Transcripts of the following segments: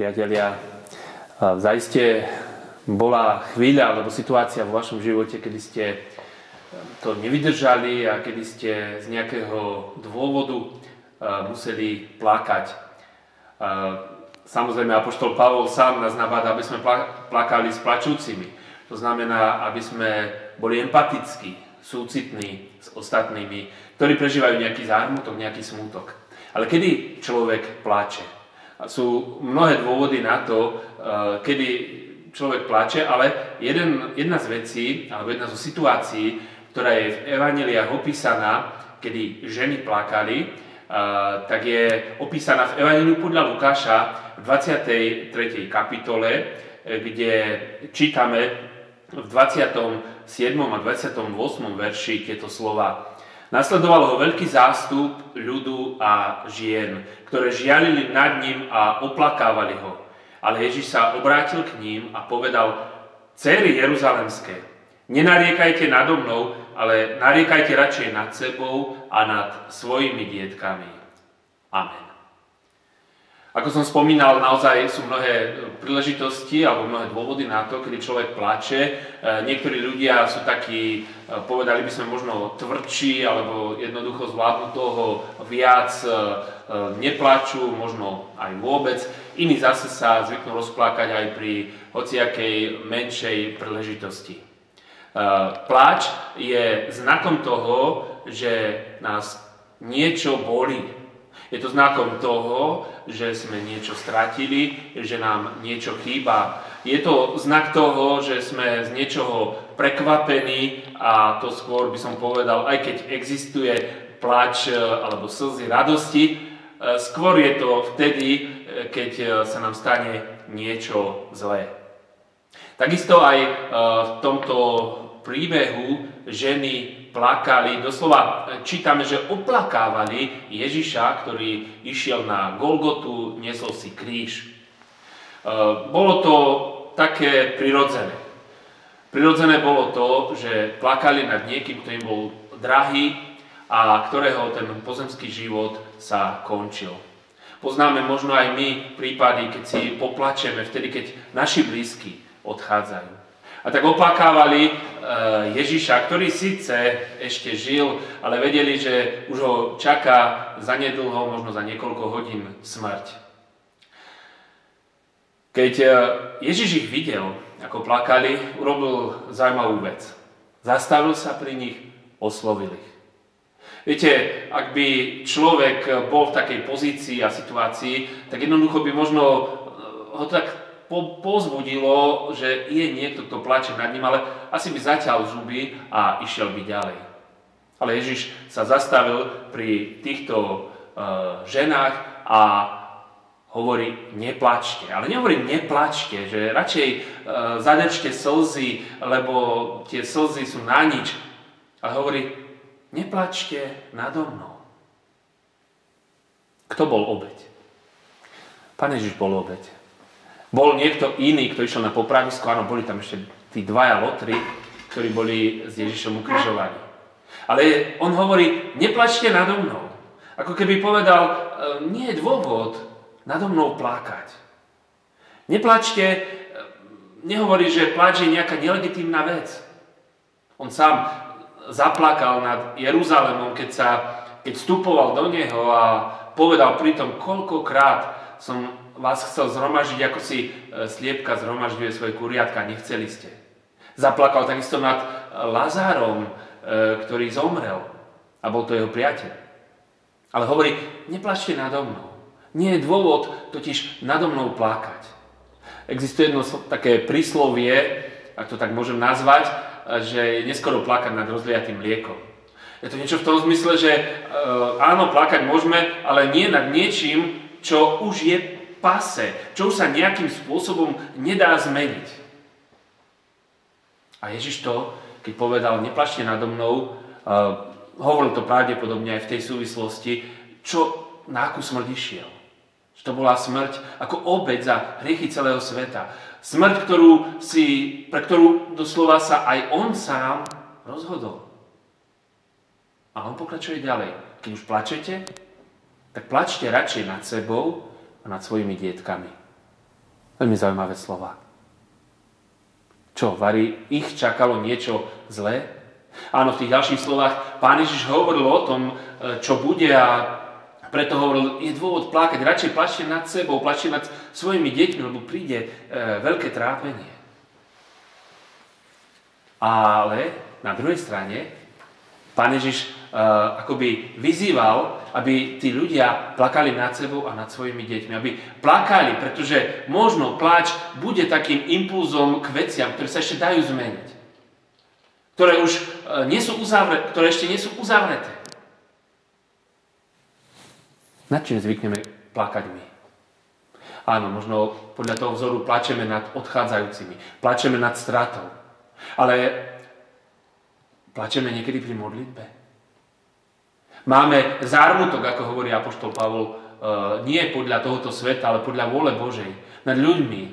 Priatelia, zaiste bola chvíľa alebo situácia vo vašom živote, kedy ste to nevydržali a kedy ste z nejakého dôvodu museli plakať. Samozrejme, Apoštol Pavol sám nás nabáda, aby sme plakali s plačúcimi. To znamená, aby sme boli empatickí, súcitní s ostatnými, ktorí prežívajú nejaký zármutok, nejaký smútok. Ale kedy človek plače? Sú mnohé dôvody na to, eh, kedy človek plače, ale jeden, jedna z vecí, alebo jedna zo situácií, ktorá je v Evangeliách opísaná, kedy ženy plakali, eh, tak je opísaná v Evangeliu podľa Lukáša v 23. kapitole, eh, kde čítame v 27. a 28. verši tieto slova. Nasledoval ho veľký zástup ľudu a žien, ktoré žialili nad ním a oplakávali ho. Ale Ježiš sa obrátil k ním a povedal, Céry Jeruzalemské, nenariekajte nado mnou, ale nariekajte radšej nad sebou a nad svojimi dietkami. Amen. Ako som spomínal, naozaj sú mnohé príležitosti alebo mnohé dôvody na to, kedy človek plače. E, niektorí ľudia sú takí, e, povedali by sme možno tvrdší alebo jednoducho zvládnu toho viac, e, neplačú, možno aj vôbec. Iní zase sa zvyknú rozplakať aj pri hociakej menšej príležitosti. Pláč je znakom toho, že nás niečo bolí, je to znakom toho, že sme niečo stratili, že nám niečo chýba. Je to znak toho, že sme z niečoho prekvapení a to skôr by som povedal, aj keď existuje plač e, alebo slzy radosti, e, skôr je to vtedy, e, keď sa nám stane niečo zlé. Takisto aj v tomto príbehu ženy plakali, doslova e, čítame, že oplakávali Ježiša, ktorý išiel na Golgotu, nesol si kríž. E, bolo to také prirodzené. Prirodzené bolo to, že plakali nad niekým, kto im bol drahý a ktorého ten pozemský život sa končil. Poznáme možno aj my prípady, keď si poplačeme, vtedy, keď naši blízky odchádzajú. A tak oplakávali e, Ježiša, ktorý síce ešte žil, ale vedeli, že už ho čaká zanedlho, možno za niekoľko hodín smrť. Keď e, Ježiš ich videl, ako plakali, urobil zaujímavú vec. Zastavil sa pri nich, oslovil ich. Viete, ak by človek bol v takej pozícii a situácii, tak jednoducho by možno e, ho tak po, pozbudilo, že je niekto, kto plače nad ním, ale asi by zaťal zuby a išiel by ďalej. Ale Ježiš sa zastavil pri týchto uh, ženách a hovorí neplačte. Ale nehovorí neplačte, že radšej uh, zadečte slzy, lebo tie slzy sú na nič. Ale hovorí neplačte nado mnou. Kto bol obeď? Pán Ježiš bol obeď. Bol niekto iný, kto išiel na popravisko, áno, boli tam ešte tí dvaja lotri, ktorí boli s Ježišom ukrižovaní. Ale on hovorí, neplačte nado mnou. Ako keby povedal, e, nie je dôvod nado mnou plakať. Neplačte, e, nehovorí, že pláč je nejaká nelegitímna vec. On sám zaplakal nad Jeruzalemom, keď, sa, keď vstupoval do neho a povedal pritom, koľkokrát som vás chcel zhromažiť, ako si e, sliepka zhromažďuje svoje kuriatka, nechceli ste. Zaplakal takisto nad e, Lazárom, e, ktorý zomrel a bol to jeho priateľ. Ale hovorí, neplačte nado mnou. Nie je dôvod totiž nado mnou plakať. Existuje jedno také príslovie, ak to tak môžem nazvať, že je neskoro plakať nad rozliatým mliekom. Je to niečo v tom zmysle, že áno, plakať môžeme, ale nie nad niečím, čo už je pase, čo sa nejakým spôsobom nedá zmeniť. A Ježiš to, keď povedal, neplačte nado mnou, uh, hovoril to pravdepodobne aj v tej súvislosti, čo, na akú smrť išiel. Že to bola smrť ako obeď za hriechy celého sveta. Smrť, ktorú si, pre ktorú doslova sa aj on sám rozhodol. A on pokračuje ďalej. Keď už plačete, tak plačte radšej nad sebou, nad svojimi dietkami. Veľmi zaujímavé slova. Čo, Vary, ich čakalo niečo zlé? Áno, v tých ďalších slovách pán Ježiš hovoril o tom, e, čo bude a preto hovoril, je dôvod plakať. Radšej plačte nad sebou, plačte nad svojimi deťmi, lebo príde e, veľké trápenie. Ale na druhej strane pán Ježiš uh, akoby vyzýval, aby tí ľudia plakali nad sebou a nad svojimi deťmi. Aby plakali, pretože možno pláč bude takým impulzom k veciam, ktoré sa ešte dajú zmeniť. Ktoré už uh, nie sú uzavreté, ktoré ešte nie sú uzavreté. Nad čím zvykneme plakať my? Áno, možno podľa toho vzoru plačeme nad odchádzajúcimi, plačeme nad stratou. Ale Plačeme niekedy pri modlitbe. Máme zármutok, ako hovorí Apoštol Pavol, e, nie podľa tohoto sveta, ale podľa vôle Božej. Nad ľuďmi, e,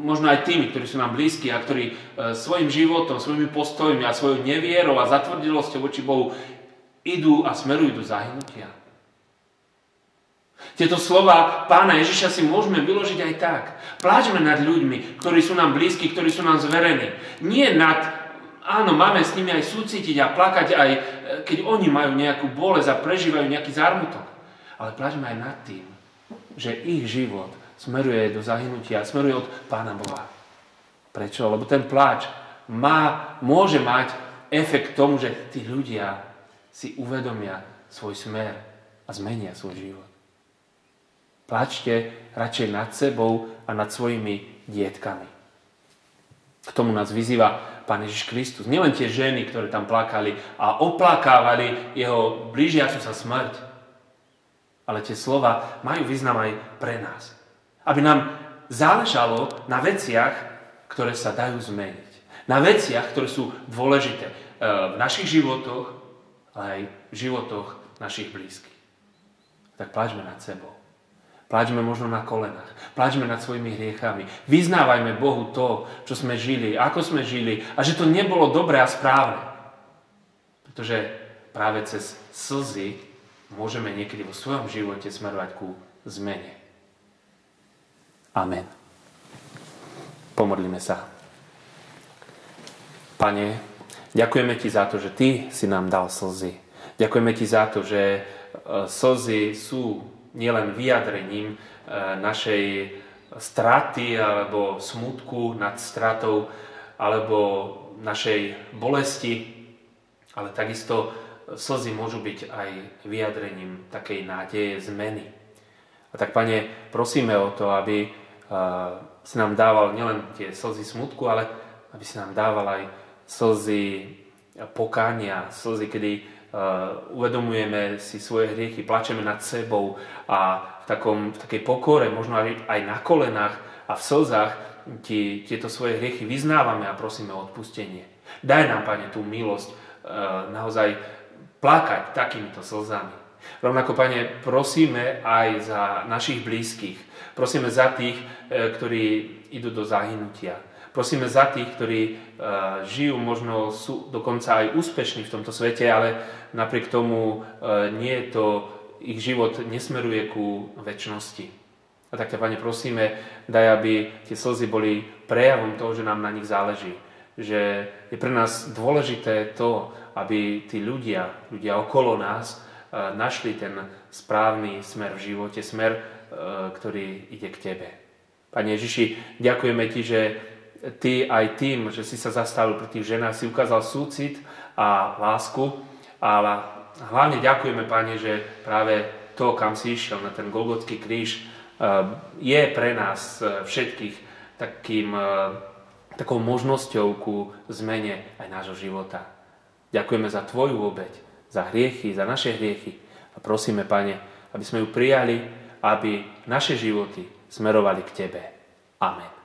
možno aj tými, ktorí sú nám blízki a ktorí e, svojim životom, svojimi postojmi a svojou nevierou a zatvrdilosťou voči Bohu idú a smerujú do zahynutia. Tieto slova pána Ježiša si môžeme vyložiť aj tak. Pláčme nad ľuďmi, ktorí sú nám blízki, ktorí sú nám zverení. Nie nad áno, máme s nimi aj súcitiť a plakať aj, e, keď oni majú nejakú bolesť a prežívajú nejaký zármutok. Ale plačme aj nad tým, že ich život smeruje do zahynutia, smeruje od Pána Boha. Prečo? Lebo ten pláč má, môže mať efekt tomu, že tí ľudia si uvedomia svoj smer a zmenia svoj život. Plačte radšej nad sebou a nad svojimi dietkami. K tomu nás vyzýva Pán Ježiš Kristus. Nielen tie ženy, ktoré tam plakali a oplakávali jeho blížiacu sa smrť. Ale tie slova majú význam aj pre nás. Aby nám záležalo na veciach, ktoré sa dajú zmeniť. Na veciach, ktoré sú dôležité eh, v našich životoch, ale aj v životoch našich blízkych. Tak pláčme nad sebou. Pláčme možno na kolenách. Pláčme nad svojimi hriechami. Vyznávajme Bohu to, čo sme žili, ako sme žili a že to nebolo dobré a správne. Pretože práve cez slzy môžeme niekedy vo svojom živote smerovať ku zmene. Amen. Pomodlíme sa. Pane, ďakujeme Ti za to, že Ty si nám dal slzy. Ďakujeme Ti za to, že e, slzy sú nielen vyjadrením e, našej straty alebo smutku nad stratou alebo našej bolesti, ale takisto slzy môžu byť aj vyjadrením takej nádeje zmeny. A tak, Pane, prosíme o to, aby e, si nám dával nielen tie slzy smutku, ale aby si nám dával aj slzy pokánia, slzy, kedy uvedomujeme si svoje hriechy, plačeme nad sebou a v, takom, v takej pokore, možno aj, na kolenách a v slzách ti, tieto svoje hriechy vyznávame a prosíme o odpustenie. Daj nám, Pane, tú milosť uh, naozaj plakať takýmito slzami. Rovnako, Pane, prosíme aj za našich blízkych. Prosíme za tých, uh, ktorí idú do zahynutia Prosíme za tých, ktorí uh, žijú, možno sú dokonca aj úspešní v tomto svete, ale napriek tomu uh, nie je to, ich život nesmeruje ku väčšnosti. A tak ťa, Pane, prosíme, daj, aby tie slzy boli prejavom toho, že nám na nich záleží. Že je pre nás dôležité to, aby tí ľudia, ľudia okolo nás, uh, našli ten správny smer v živote, smer, ktorý ide k Tebe. Pane Ježiši, ďakujeme Ti, že ty aj tým, že si sa zastavil pri tých ženách, si ukázal súcit a lásku. Ale hlavne ďakujeme, Pane, že práve to, kam si išiel na ten Golgotský kríž, eh, je pre nás eh, všetkých takým, eh, takou možnosťou ku zmene aj nášho života. Ďakujeme za Tvoju obeď, za hriechy, za naše hriechy. A prosíme, Pane, aby sme ju prijali, aby naše životy smerovali k Tebe. Amen.